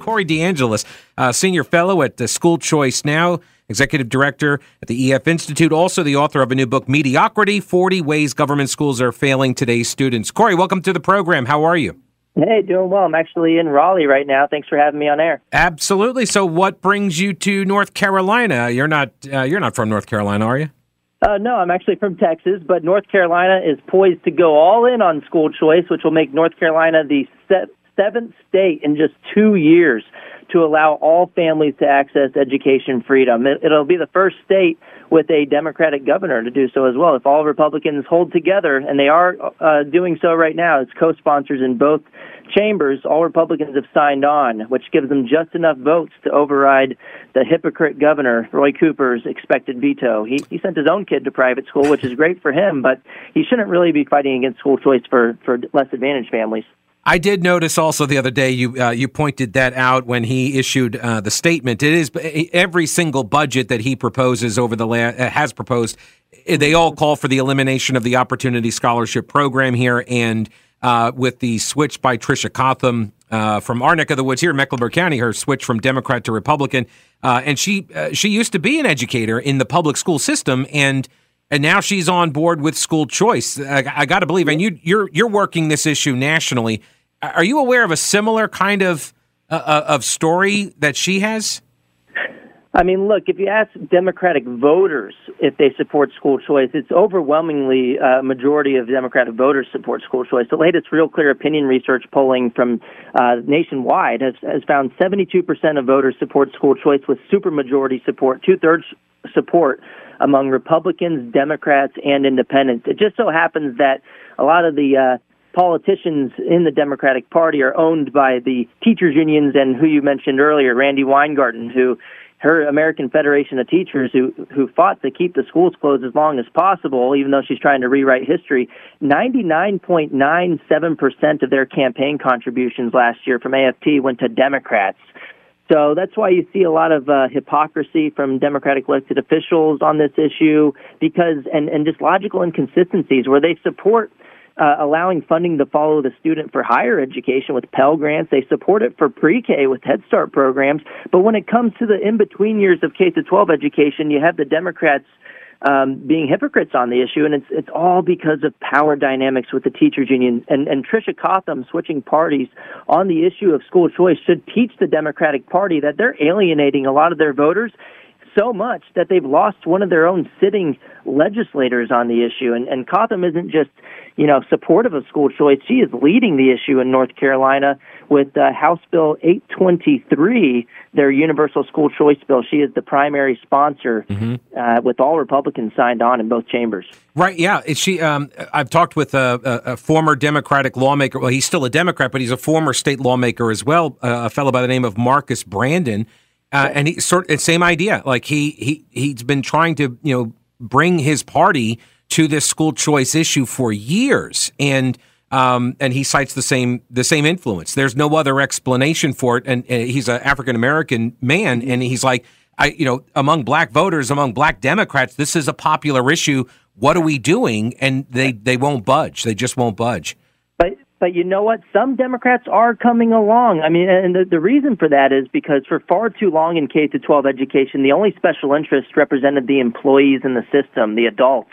Corey DeAngelis, uh, Senior Fellow at the School Choice Now, Executive Director at the EF Institute, also the author of a new book, Mediocrity 40 Ways Government Schools Are Failing Today's Students. Corey, welcome to the program. How are you? Hey, doing well. I'm actually in Raleigh right now. Thanks for having me on air. Absolutely. So, what brings you to North Carolina? You're not uh, you're not from North Carolina, are you? Uh, no, I'm actually from Texas, but North Carolina is poised to go all in on school choice, which will make North Carolina the seventh state in just two years to allow all families to access education freedom. It, it'll be the first state with a Democratic governor to do so as well. If all Republicans hold together, and they are uh, doing so right now, as co-sponsors in both chambers, all Republicans have signed on, which gives them just enough votes to override the hypocrite governor, Roy Cooper's expected veto. He, he sent his own kid to private school, which is great for him, but he shouldn't really be fighting against school choice for, for less advantaged families. I did notice also the other day you uh, you pointed that out when he issued uh, the statement. It is every single budget that he proposes over the la- uh, has proposed. Eh, they all call for the elimination of the Opportunity Scholarship Program here, and uh, with the switch by Tricia Cotham uh, from our neck of the woods here in Mecklenburg County, her switch from Democrat to Republican, uh, and she she used to be an educator in the public school system, and and now she's on board with school choice. I, I got to believe, and you, you're you're working this issue nationally. Are you aware of a similar kind of uh, uh, of story that she has? I mean, look, if you ask Democratic voters if they support school choice, it's overwhelmingly a uh, majority of Democratic voters support school choice. The latest Real Clear Opinion research polling from uh, nationwide has, has found 72% of voters support school choice with supermajority support, two thirds support among Republicans, Democrats, and independents. It just so happens that a lot of the uh, politicians in the Democratic Party are owned by the teachers unions and who you mentioned earlier, Randi Weingarten, who her American Federation of Teachers who who fought to keep the schools closed as long as possible, even though she's trying to rewrite history. 99.97% of their campaign contributions last year from AFT went to Democrats. So that's why you see a lot of uh, hypocrisy from Democratic elected officials on this issue, because and and just logical inconsistencies where they support uh, allowing funding to follow the student for higher education with Pell Grants. They support it for pre-K with Head Start programs. But when it comes to the in-between years of K to 12 education, you have the Democrats um, being hypocrites on the issue, and it's it's all because of power dynamics with the teachers union. And and Tricia Cotham switching parties on the issue of school choice should teach the Democratic Party that they're alienating a lot of their voters so much that they've lost one of their own sitting legislators on the issue. And, and Cotham isn't just, you know, supportive of school choice. She is leading the issue in North Carolina with uh, House Bill 823, their universal school choice bill. She is the primary sponsor, mm-hmm. uh, with all Republicans signed on in both chambers. Right? Yeah. She? Um, I've talked with a, a, a, former Democratic lawmaker. Well, he's still a Democrat, but he's a former state lawmaker as well. Uh, a fellow by the name of Marcus Brandon. Uh, and he sort of same idea. Like he he he's been trying to you know bring his party to this school choice issue for years, and um, and he cites the same the same influence. There's no other explanation for it, and, and he's an African American man, and he's like, I you know among black voters, among black Democrats, this is a popular issue. What are we doing? And they they won't budge. They just won't budge. But but you know what? Some Democrats are coming along. I mean, and the, the reason for that is because for far too long in K to 12 education, the only special interest represented the employees in the system, the adults.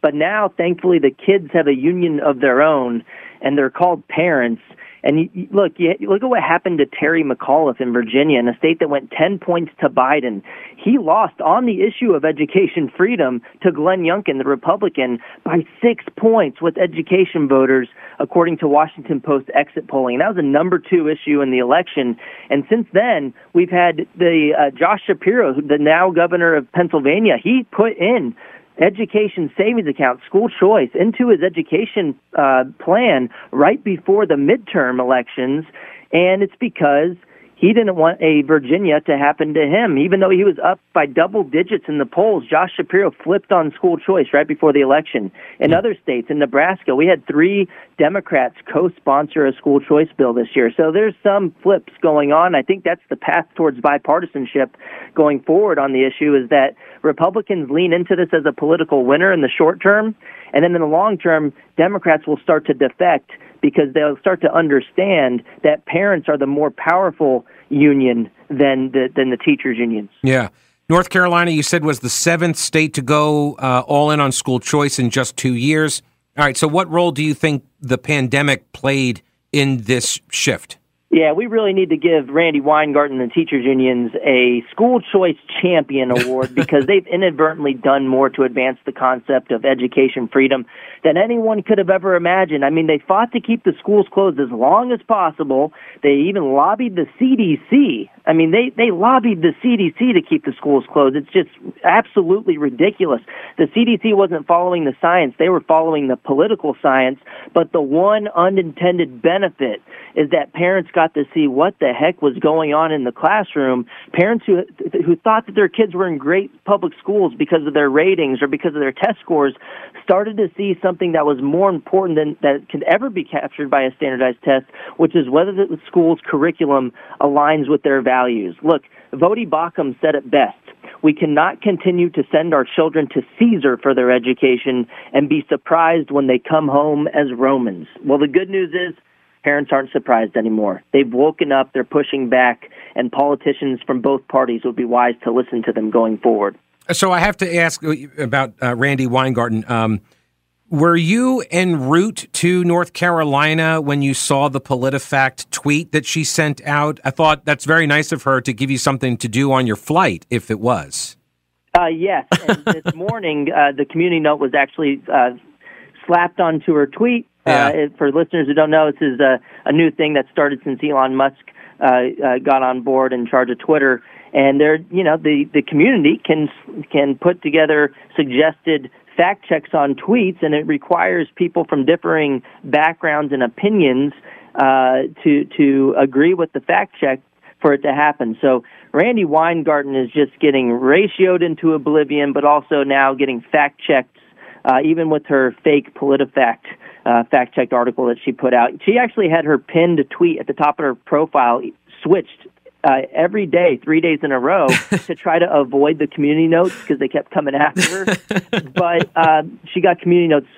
But now, thankfully, the kids have a union of their own, and they're called parents. And you, look, you, look at what happened to Terry McAuliffe in Virginia, in a state that went 10 points to Biden. He lost on the issue of education freedom to Glenn Youngkin, the Republican, by six points with education voters, according to Washington Post exit polling. And That was a number two issue in the election. And since then, we've had the uh, Josh Shapiro, the now governor of Pennsylvania. He put in education savings account, school choice, into his education uh, plan right before the midterm elections. And it's because he didn't want a Virginia to happen to him. Even though he was up by double digits in the polls, Josh Shapiro flipped on school choice right before the election. In hmm. other states, in Nebraska, we had three Democrats co sponsor a school choice bill this year. So there's some flips going on. I think that's the path towards bipartisanship going forward on the issue is that Republicans lean into this as a political winner in the short term. And then in the long term, Democrats will start to defect because they'll start to understand that parents are the more powerful union than the, than the teachers unions. Yeah. North Carolina, you said, was the seventh state to go uh, all in on school choice in just two years. All right. So, what role do you think the pandemic played in this shift? Yeah, we really need to give Randi Weingarten and the teachers unions a school choice champion award because they've inadvertently done more to advance the concept of education freedom than anyone could have ever imagined. I mean, they fought to keep the schools closed as long as possible. They even lobbied the CDC. I mean, they they lobbied the CDC to keep the schools closed. It's just absolutely ridiculous. The CDC wasn't following the science; they were following the political science. But the one unintended benefit is that parents got to see what the heck was going on in the classroom. Parents who who thought that their kids were in great public schools because of their ratings or because of their test scores started to see something that was more important than that could ever be captured by a standardized test, which is whether the school's curriculum aligns with their values. Look, Voddie Baucham said it best. We cannot continue to send our children to Caesar for their education and be surprised when they come home as Romans. Well, the good news is parents aren't surprised anymore. They've woken up, they're pushing back, and politicians from both parties would be wise to listen to them going forward. So I have to ask about uh, Randi Weingarten. Um, were you en route to North Carolina when you saw the PolitiFact tweet that she sent out? I thought that's very nice of her to give you something to do on your flight, if it was. Uh, yes. And this morning, uh, the community note was actually uh, slapped onto her tweet yeah. Uh, for listeners who don't know, this is a, a new thing that started since Elon Musk uh, uh, got on board in charge of Twitter. And there, you know, the the community can can put together suggested fact checks on tweets, and it requires people from differing backgrounds and opinions uh, to to agree with the fact check for it to happen. So Randi Weingarten is just getting ratioed into oblivion, but also now getting fact checked, uh, even with her fake PolitiFact uh, fact checked article that she put out. She actually had her pinned tweet at the top of her profile switched uh, every day, three days in a row, to try to avoid the community notes because they kept coming after her. but uh, she got community notes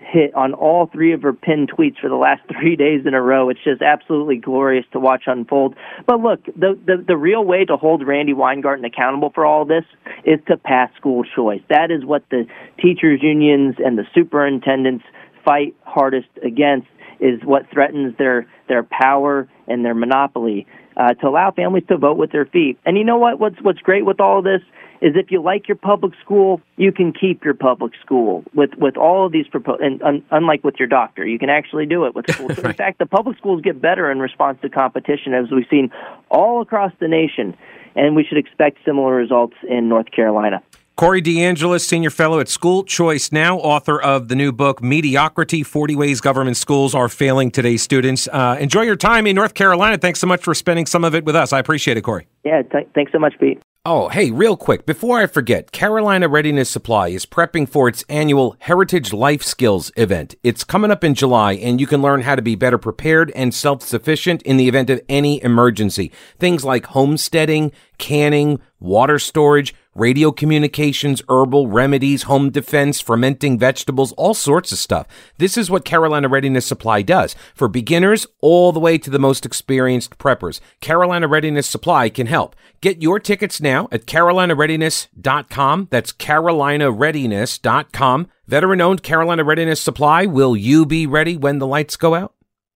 hit on all three of her pinned tweets for the last three days in a row. It's just absolutely glorious to watch unfold. But look, the the, the real way to hold Randi Weingarten accountable for all this is to pass school choice. That is what the teachers unions and the superintendents fight hardest against is what threatens their their power and their monopoly uh, to allow families to vote with their feet. And you know what? What's what's great with all of this is if you like your public school, you can keep your public school with with all of these proposed. And un- unlike with your doctor, you can actually do it with schools. right. In fact, the public schools get better in response to competition, as we've seen all across the nation. And we should expect similar results in North Carolina. Corey DeAngelis, Senior Fellow at School Choice Now, author of the new book, Mediocrity 40 Ways Government Schools Are Failing Today's Students. Uh, enjoy your time in North Carolina. Thanks so much for spending some of it with us. I appreciate it, Corey. Yeah, th- thanks so much, Pete. Oh, hey, real quick, before I forget, Carolina Readiness Supply is prepping for its annual Heritage Life Skills event. It's coming up in July, and you can learn how to be better prepared and self sufficient in the event of any emergency. Things like homesteading, canning, water storage, radio communications, herbal remedies, home defense, fermenting vegetables, all sorts of stuff. This is what Carolina Readiness Supply does for beginners all the way to the most experienced preppers. Carolina Readiness Supply can help. Get your tickets now at carolinareadiness.com. That's carolinareadiness.com. Veteran owned Carolina Readiness Supply. Will you be ready when the lights go out?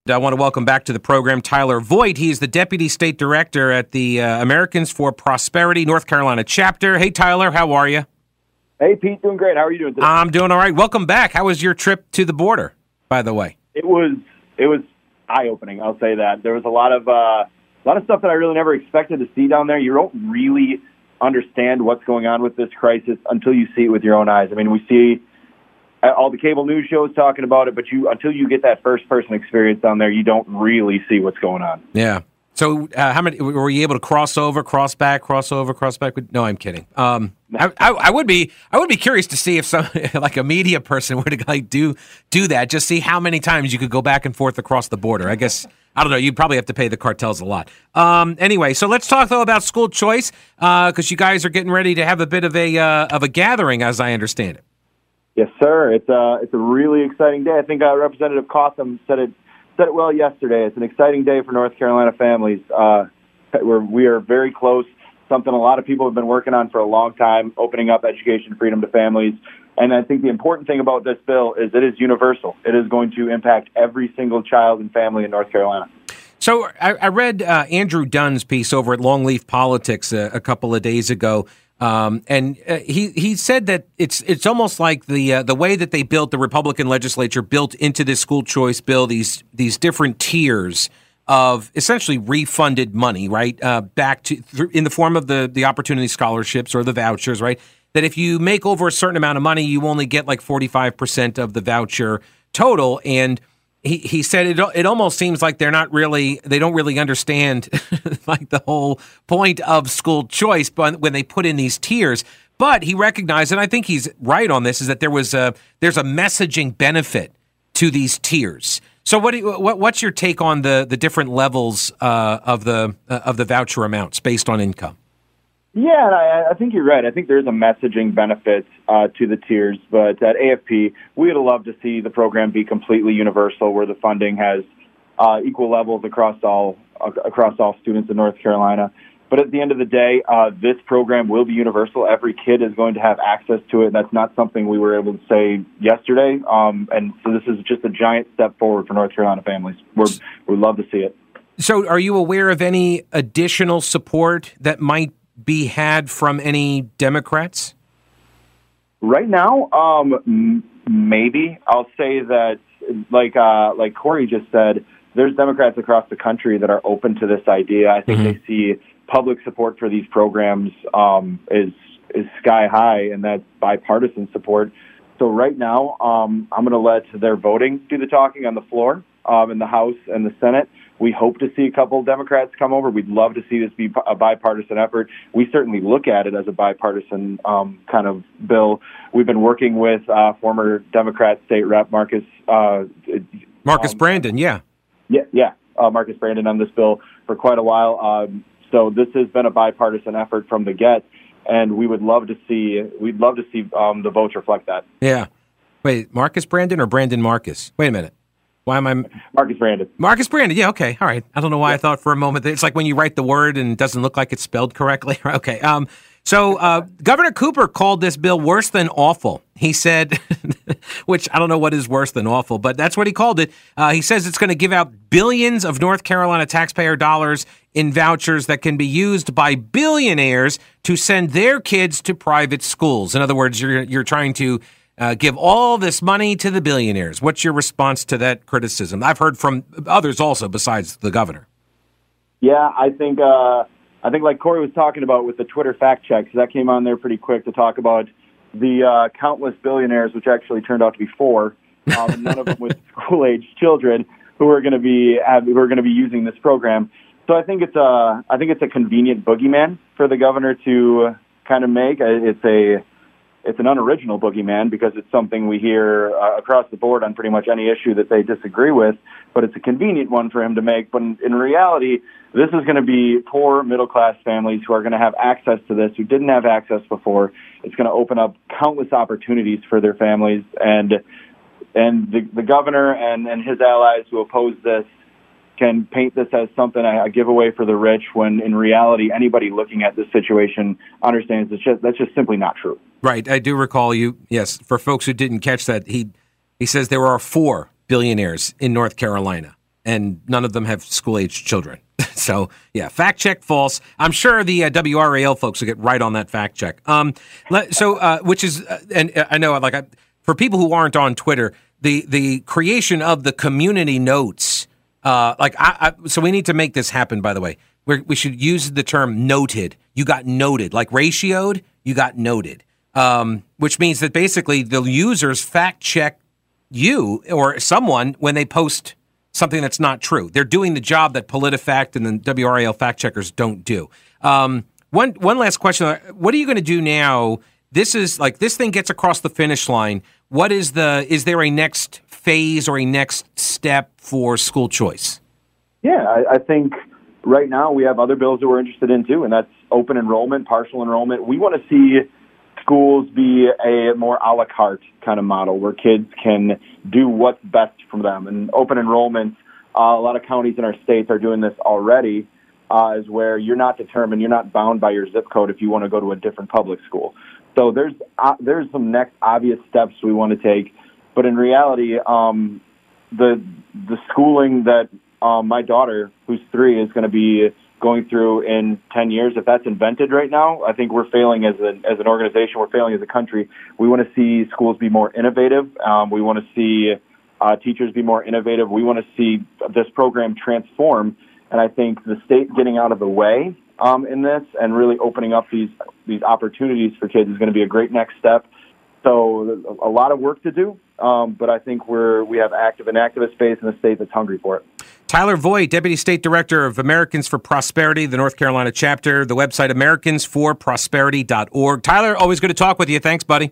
I want to welcome back to the program Tyler Voigt. He's the Deputy State Director at the uh, Americans for Prosperity North Carolina chapter. Hey, Tyler, how are you? Hey, Pete, doing great. How are you doing today? I'm doing all right. Welcome back. How was your trip to the border, by the way? It was it was eye opening. I'll say that there was a lot of uh, a lot of stuff that I really never expected to see down there. You don't really understand what's going on with this crisis until you see it with your own eyes. I mean, we see all the cable news shows talking about it, but you until you get that first person experience down there, you don't really see what's going on. Yeah. So, uh, how many were you able to cross over, cross back, cross over, cross back? No, I'm kidding. Um, I, I, I, would be, I would be curious to see if some, like a media person, were to like do do that. Just see how many times you could go back and forth across the border. I guess I don't know. You'd probably have to pay the cartels a lot. Um, anyway, so let's talk though about school choice because uh, you guys are getting ready to have a bit of a uh, of a gathering, as I understand it. Yes, sir. It's a it's a really exciting day. I think uh, Representative Cotham said it said it well yesterday. It's an exciting day for North Carolina families. Uh, we're, we are very close. Something a lot of people have been working on for a long time, opening up education freedom to families. And I think the important thing about this bill is it is universal. It is going to impact every single child and family in North Carolina. So I, I read uh, Andrew Dunn's piece over at Longleaf Politics a, a couple of days ago, um, and uh, he he said that it's it's almost like the uh, the way that they built the Republican legislature built into this school choice bill these these different tiers of essentially refunded money, right? Uh, back to in the form of the the opportunity scholarships or the vouchers, right? That if you make over a certain amount of money, you only get like forty five percent of the voucher total, and he, he said it it almost seems like they're not really they don't really understand like the whole point of school choice but when they put in these tiers. But he recognized and I think he's right on this is that there was a there's a messaging benefit to these tiers. So what, you, what what's your take on the the different levels uh, of the uh, of the voucher amounts based on income yeah, I, I think you're right. I think there's a messaging benefit uh, to the tiers, but at AFP, we would love to see the program be completely universal, where the funding has uh, equal levels across all across all students in North Carolina. But at the end of the day, uh, this program will be universal. Every kid is going to have access to it. That's not something we were able to say yesterday. Um, and so this is just a giant step forward for North Carolina families. We're, we love to see it. So, are you aware of any additional support that might be had from any Democrats? Right now, um, maybe I'll say that, like uh, like Corey just said, there's Democrats across the country that are open to this idea. I think mm-hmm. they see public support for these programs um, is is sky high, and that's bipartisan support. So right now, um, I'm going to let their voting do the talking on the floor um, in the House and the Senate. We hope to see a couple of Democrats come over. We'd love to see this be a bipartisan effort. We certainly look at it as a bipartisan um, kind of bill. We've been working with uh, former Democrat state rep Marcus uh, Marcus um, Brandon. Yeah, yeah, yeah, uh, Marcus Brandon on this bill for quite a while. Um, so this has been a bipartisan effort from the get, and we would love to see we'd love to see um, the votes reflect that. Yeah. Wait, Marcus Brandon or Brandon Marcus? Wait a minute. Why am I Marcus Brandon? Marcus Brandon. Yeah. Okay. All right. I don't know why yeah. I thought for a moment that it's like when you write the word and it doesn't look like it's spelled correctly. okay. Um. So uh, Governor Cooper called this bill worse than awful. He said, which I don't know what is worse than awful, but that's what he called it. Uh, he says it's going to give out billions of North Carolina taxpayer dollars in vouchers that can be used by billionaires to send their kids to private schools. In other words, you're you're trying to uh, give all this money to the billionaires. What's your response to that criticism? I've heard from others also besides the governor. Yeah, I think uh, I think like Corey was talking about with the Twitter fact checks, that came on there pretty quick to talk about the uh, countless billionaires, which actually turned out to be four, um, none of them with school age children who are going to be who are going to be using this program. So I think it's a I think it's a convenient boogeyman for the governor to kind of make. It's a it's an unoriginal boogeyman because it's something we hear uh, across the board on pretty much any issue that they disagree with, but it's a convenient one for him to make. But in, in reality, this is going to be poor middle class families who are going to have access to this who didn't have access before. It's going to open up countless opportunities for their families and and the, the governor and, and his allies who oppose this can paint this as something a giveaway for the rich when in reality anybody looking at this situation understands it's just, that's just simply not true. Right. I do recall you. Yes. For folks who didn't catch that, he he says there are four billionaires in North Carolina, and none of them have school age children. so yeah, fact check false. I'm sure the uh, WRAL folks will get right on that fact check. Um, so uh, which is uh, and uh, I know like I, for people who aren't on Twitter, the the creation of the community notes. Uh, like I, I, so we need to make this happen. By the way, we we should use the term noted. You got noted, like ratioed. You got noted um, which means that basically the users fact check you or someone when they post something that's not true. They're doing the job that PolitiFact and the WRAL fact checkers don't do. Um, one one last question: What are you going to do now? This is like this thing gets across the finish line. What is the? Is there a next phase or a next step for school choice? Yeah, I, I think right now we have other bills that we're interested in too, and that's open enrollment, partial enrollment. We want to see schools be a more a la carte kind of model where kids can do what's best for them. And open enrollment, uh, a lot of counties in our states are doing this already, uh, is where you're not determined, you're not bound by your zip code if you want to go to a different public school. So there's uh, there's some next obvious steps we want to take, but in reality, um, the the schooling that um, my daughter, who's three, is going to be going through in 10 years. If that's invented right now, I think we're failing as an, as an organization. We're failing as a country. We want to see schools be more innovative. Um, we want to see uh, teachers be more innovative. We want to see this program transform. And I think the state getting out of the way um, in this and really opening up these these opportunities for kids is going to be a great next step. So a lot of work to do, um, but I think we're we have active and activist space in the state that's hungry for it. Tyler Voigt, Deputy State Director of Americans for Prosperity, the North Carolina chapter, the website americansforprosperity.org. Tyler, always good to talk with you. Thanks, buddy.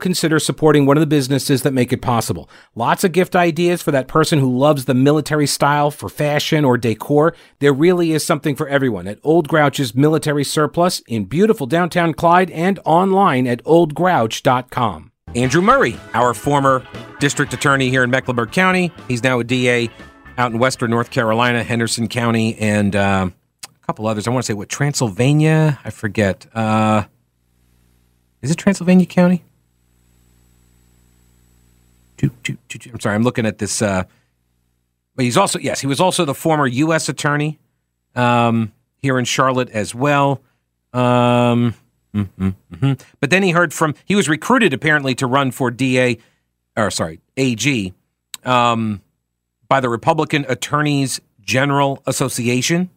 consider supporting one of the businesses that make it possible. Lots of gift ideas for that person who loves the military style for fashion or decor. There really is something for everyone at Old Grouch's Military Surplus in beautiful downtown Clyde and online at oldgrouch.com. Andrew Murray, our former district attorney here in Mecklenburg County. He's now a DA out in western North Carolina, Henderson County, and uh, a couple others. I want to say what Transylvania. I forget. Uh, is it Transylvania County? I'm sorry, I'm looking at this. Uh, but he's also yes, he was also the former U.S. attorney um, here in Charlotte as well. Um, mm-hmm, mm-hmm. But then he heard from he was recruited apparently to run for DA or sorry AG um, by the Republican Attorneys General Association.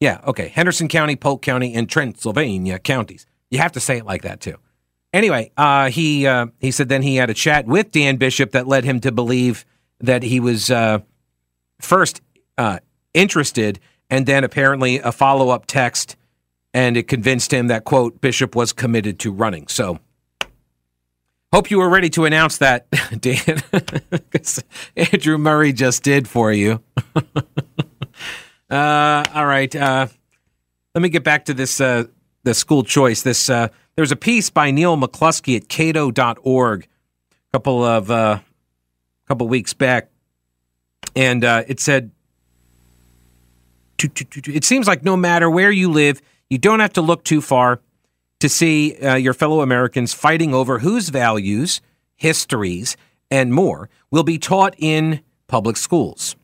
Yeah, okay, Henderson County, Polk County, and Transylvania counties. You have to say it like that too. Anyway, uh, he uh, he said then he had a chat with Dan Bishop that led him to believe that he was uh, first uh, interested, and then apparently a follow up text, and it convinced him that quote Bishop was committed to running. So. Hope you were ready to announce that, Dan, Andrew Murray just did for you. Uh, all right, uh, let me get back to this the school choice. This there was a piece by Neil McCluskey at cato.org a couple of uh, couple weeks back, and uh, it said, "It seems like no matter where you live, you don't have to look too far to see uh, your fellow Americans fighting over whose values, histories, and more will be taught in public schools."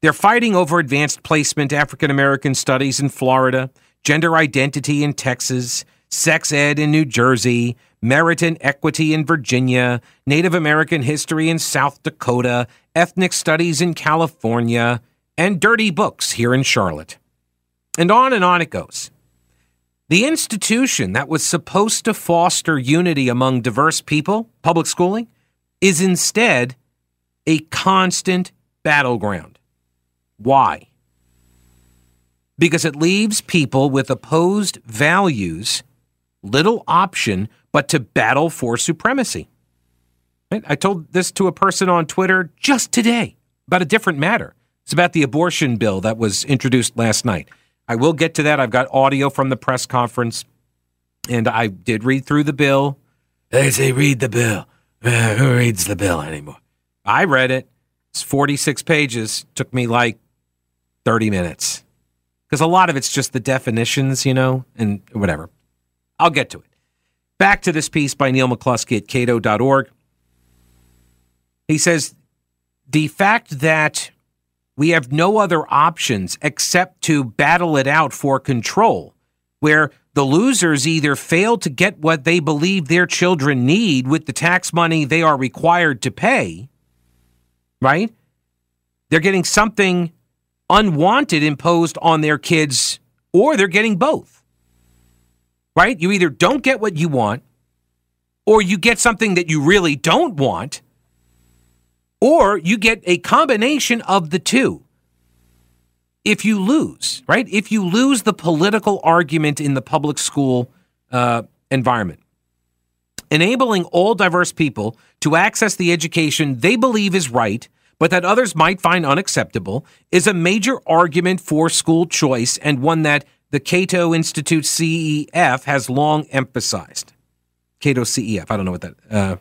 They're fighting over advanced placement African American studies in Florida, gender identity in Texas, sex ed in New Jersey, merit and equity in Virginia, Native American history in South Dakota, ethnic studies in California, and dirty books here in Charlotte. And on and on it goes. The institution that was supposed to foster unity among diverse people, public schooling, is instead a constant battleground. Why? Because it leaves people with opposed values little option but to battle for supremacy. I told this to a person on Twitter just today about a different matter. It's about the abortion bill that was introduced last night. I will get to that. I've got audio from the press conference, and I did read through the bill. They say, read the bill. Uh, who reads the bill anymore? I read it. It's 46 pages. Took me like 30 minutes. Because a lot of it's just the definitions, you know, and whatever. I'll get to it. Back to this piece by Neil McCluskey at cato.org. He says the fact that we have no other options except to battle it out for control, where the losers either fail to get what they believe their children need with the tax money they are required to pay, right? They're getting something unwanted imposed on their kids, or they're getting both, right? You either don't get what you want, or you get something that you really don't want or you get a combination of the two. If you lose, right? If you lose the political argument in the public school uh, environment, enabling all diverse people to access the education they believe is right, but that others might find unacceptable, is a major argument for school choice and one that the Cato Institute CEF has long emphasized. Cato CEF, I don't know what that uh,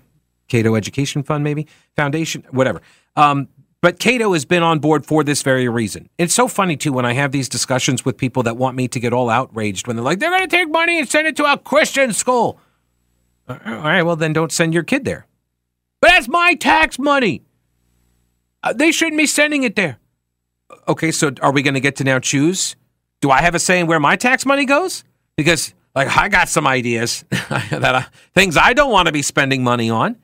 Cato Education Fund, maybe Foundation, whatever. Um, but Cato has been on board for this very reason. It's so funny too when I have these discussions with people that want me to get all outraged when they're like, they're going to take money and send it to a Christian school. All right, well then don't send your kid there. But that's my tax money. Uh, they shouldn't be sending it there. Okay, so are we going to get to now choose? Do I have a say in where my tax money goes? Because like I got some ideas that I, things I don't want to be spending money on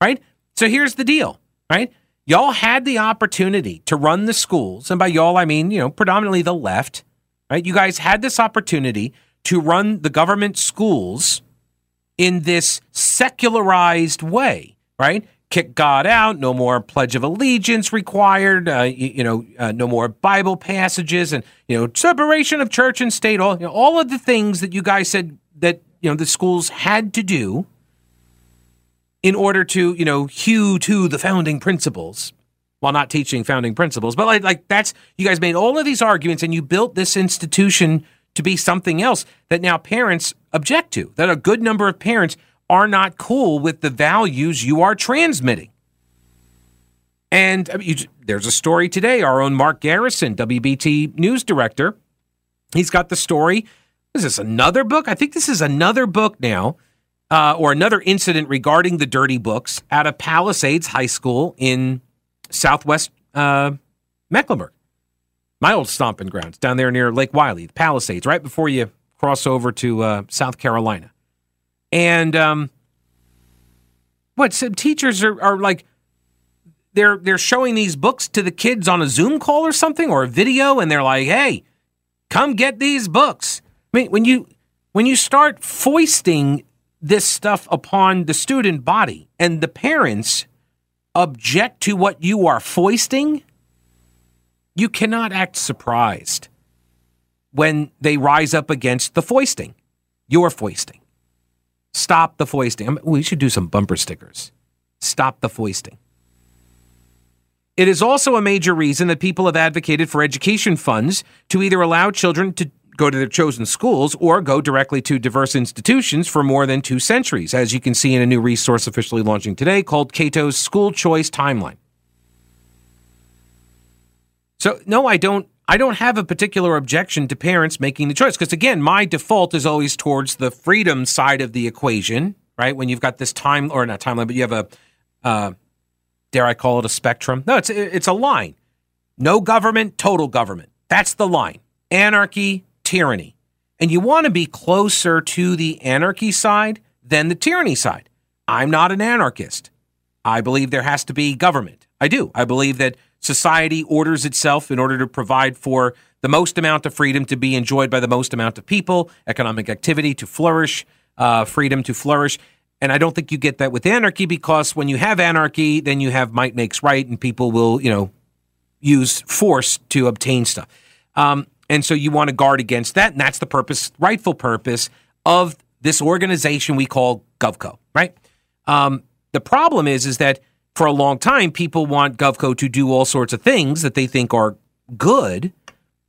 right? So here's the deal, right? Y'all had the opportunity to run the schools, and by y'all, I mean, you know, predominantly the left, right? You guys had this opportunity to run the government schools in this secularized way, right? Kick God out, no more Pledge of Allegiance required, uh, you, you, know, uh, no more Bible passages, and you know, separation of church and state. All you know, all of the things that you guys said that you know the schools had to do, in order to, you know, hew to the founding principles while not teaching founding principles. But like, like that's, you guys made all of these arguments and you built this institution to be something else that now parents object to, that a good number of parents are not cool with the values you are transmitting. And I mean, you, there's a story today. Our own Mark Garrison, WBT news director, he's got the story. Is this another book? I think this is another book now uh, or another incident regarding the dirty books at a Palisades High School in southwest uh, Mecklenburg. My old stomping grounds down there near Lake Wylie, Palisades, right before you cross over to uh, South Carolina. And um, what some teachers are, are like they're they're showing these books to the kids on a Zoom call or something or a video, and they're like, "Hey, come get these books." I mean, when you when you start foisting this stuff upon the student body and the parents object to what you are foisting, you cannot act surprised when they rise up against the foisting. You're foisting. Stop the foisting. I mean, we should do some bumper stickers. Stop the foisting. It is also a major reason that people have advocated for education funds to either allow children to go to their chosen schools or go directly to diverse institutions for more than two centuries, as you can see in a new resource officially launching today called Cato's School Choice Timeline. So, no, I don't. I don't have a particular objection to parents making the choice because, again, my default is always towards the freedom side of the equation, right? When you've got this time or not timeline, but you have a, uh, dare I call it a spectrum? No, it's it's a line. No government, total government. That's the line. Anarchy, tyranny. And you want to be closer to the anarchy side than the tyranny side. I'm not an anarchist. I believe there has to be government. I do. I believe that society orders itself in order to provide for the most amount of freedom to be enjoyed by the most amount of people, economic activity to flourish, uh, freedom to flourish. And I don't think you get that with anarchy because when you have anarchy, then you have might makes right, and people will, you know, use force to obtain stuff. Um, and so you want to guard against that. And that's the purpose, rightful purpose of this organization we call GovCo, right? Um, the problem is, is that for a long time, people want GovCo to do all sorts of things that they think are good.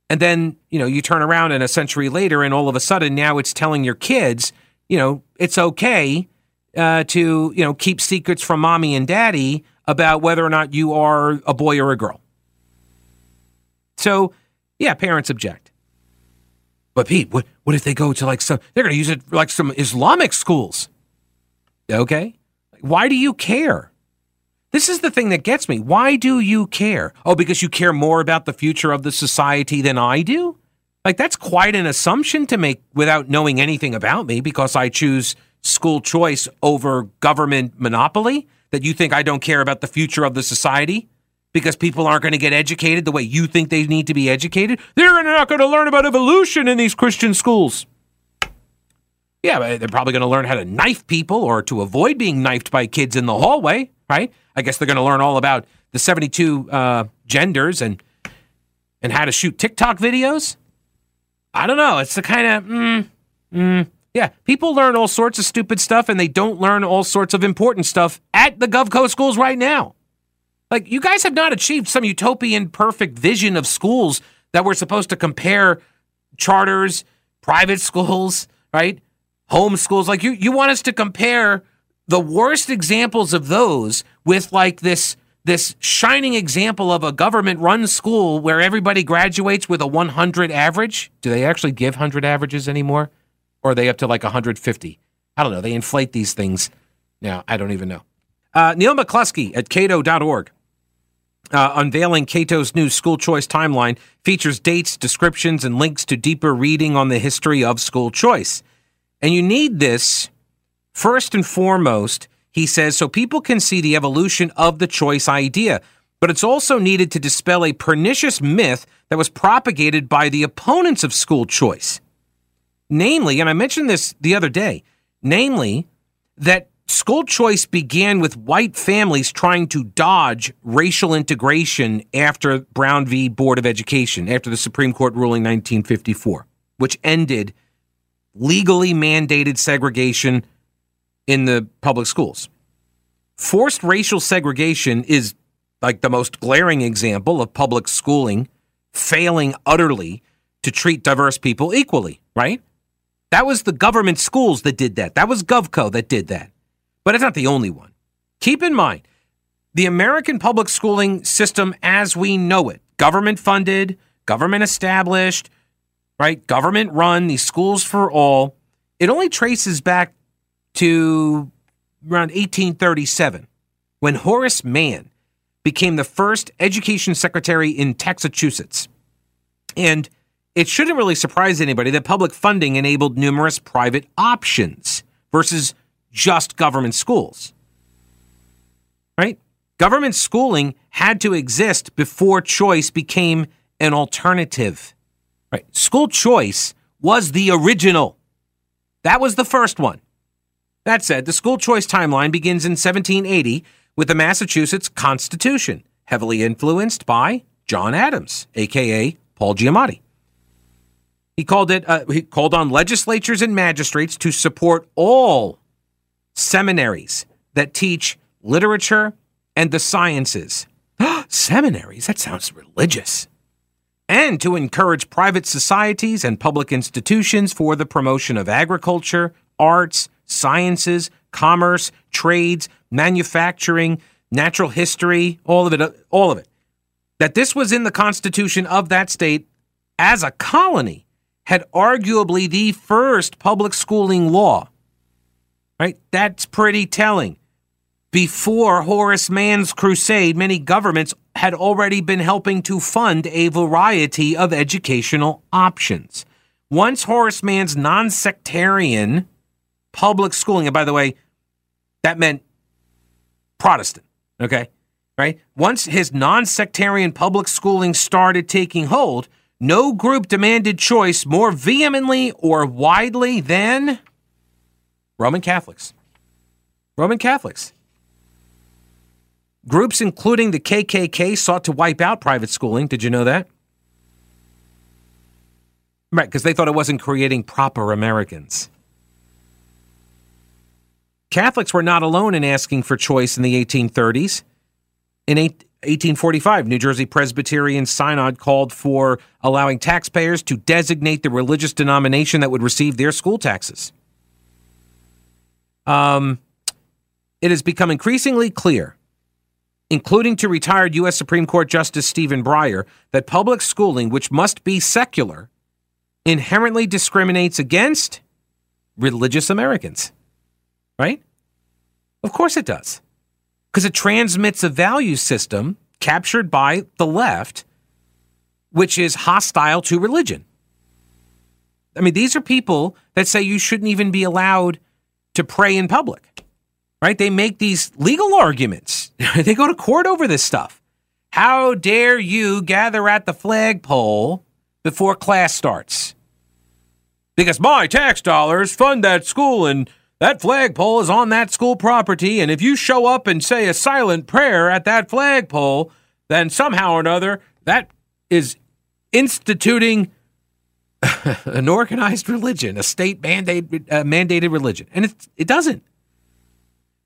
And then, you know, you turn around and a century later, and all of a sudden now it's telling your kids, you know, it's okay uh, to, you know, keep secrets from mommy and daddy about whether or not you are a boy or a girl. So yeah, parents object. But Pete, what what if they go to like some? They're going to use it like some Islamic schools. Okay, why do you care? This is the thing that gets me. Why do you care? Oh, because you care more about the future of the society than I do? Like, that's quite an assumption to make without knowing anything about me because I choose school choice over government monopoly. That you think I don't care about the future of the society because people aren't going to get educated the way you think they need to be educated? They're not going to learn about evolution in these Christian schools. Yeah, they're probably going to learn how to knife people or to avoid being knifed by kids in the hallway, right? I guess they're going to learn all about the 72 uh, genders and and how to shoot TikTok videos. I don't know. It's the kind of mm, mm, yeah. People learn all sorts of stupid stuff, and they don't learn all sorts of important stuff at the GovCo schools right now. Like you guys have not achieved some utopian perfect vision of schools that we're supposed to compare charters, private schools, right? Home schools. Like you, you want us to compare the worst examples of those with like this this shining example of a government run school where everybody graduates with a 100 average. Do they actually give 100 averages anymore? Or are they up to like 150? I don't know. They inflate these things now. I don't even know. Uh, Neil McCluskey at cato.org. Uh, unveiling Cato's new school choice timeline features dates, descriptions, and links to deeper reading on the history of school choice. And you need this first and foremost he says, so people can see the evolution of the choice idea. But it's also needed to dispel a pernicious myth that was propagated by the opponents of school choice. Namely, and I mentioned this the other day, namely, that school choice began with white families trying to dodge racial integration after Brown v. Board of Education, after the Supreme Court ruling 1954, which ended legally mandated segregation in the public schools. Forced racial segregation is like the most glaring example of public schooling failing utterly to treat diverse people equally, right? That was the government schools that did that. That was GovCo that did that. But it's not the only one. Keep in mind, the American public schooling system as we know it, government funded, government established, right? Government run, these schools for all, it only traces back to around 1837 when Horace Mann became the first education secretary in Massachusetts. And it shouldn't really surprise anybody that public funding enabled numerous private options versus just government schools. Right? Government schooling had to exist before choice became an alternative. Right? School choice was the original. That was the first one. That said, the school choice timeline begins in 1780 with the Massachusetts Constitution, heavily influenced by John Adams, aka Paul Giamatti. He called it. Uh, he called on legislatures and magistrates to support all seminaries that teach literature and the sciences. seminaries? That sounds religious. And to encourage private societies and public institutions for the promotion of agriculture, arts, sciences, commerce, trades, manufacturing, natural history, all of it, all of it. That this was in the constitution of that state as a colony had arguably the first public schooling law. Right? That's pretty telling. Before Horace Mann's crusade, many governments had already been helping to fund a variety of educational options. Once Horace Mann's non sectarian public schooling. And by the way, that meant Protestant, okay? Right? Once his non sectarian public schooling started taking hold, no group demanded choice more vehemently or widely than Roman Catholics. Roman Catholics. Groups including the KKK sought to wipe out private schooling. Did you know that? Right, because they thought it wasn't creating proper Americans. Catholics were not alone in asking for choice in the 1830s. In 1845, New Jersey Presbyterian Synod called for allowing taxpayers to designate the religious denomination that would receive their school taxes. Um, it has become increasingly clear, including to retired U.S. Supreme Court Justice Stephen Breyer, that public schooling, which must be secular, inherently discriminates against religious Americans right? Of course it does. because it transmits a value system captured by the left, which is hostile to religion. I mean, these are people that say you shouldn't even be allowed to pray in public, right? They make these legal arguments. they go to court over this stuff. How dare you gather at the flagpole before class starts? Because my tax dollars fund that school and that flagpole is on that school property. And if you show up and say a silent prayer at that flagpole, then somehow or another that is instituting an organized religion, a state mandated, uh, mandated religion. And it, it doesn't.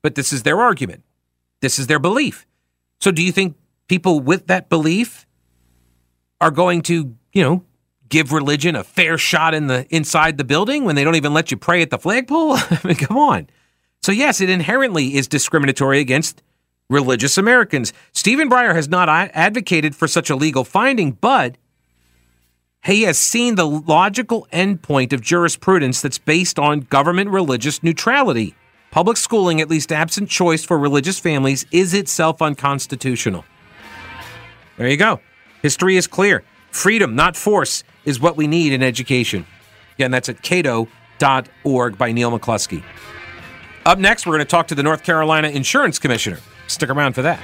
But this is their argument. This is their belief. So do you think people with that belief are going to, you know, give religion a fair shot in the inside the building when they don't even let you pray at the flagpole? I mean, come on. So yes, it inherently is discriminatory against religious Americans. Stephen Breyer has not advocated for such a legal finding, but he has seen the logical endpoint of jurisprudence that's based on government religious neutrality. Public schooling, at least absent choice for religious families, is itself unconstitutional. There you go. History is clear. Freedom, not force, is what we need in education. Again, that's at cato.org by Neal McCluskey. Up next, we're going to talk to the North Carolina Insurance Commissioner. Stick around for that.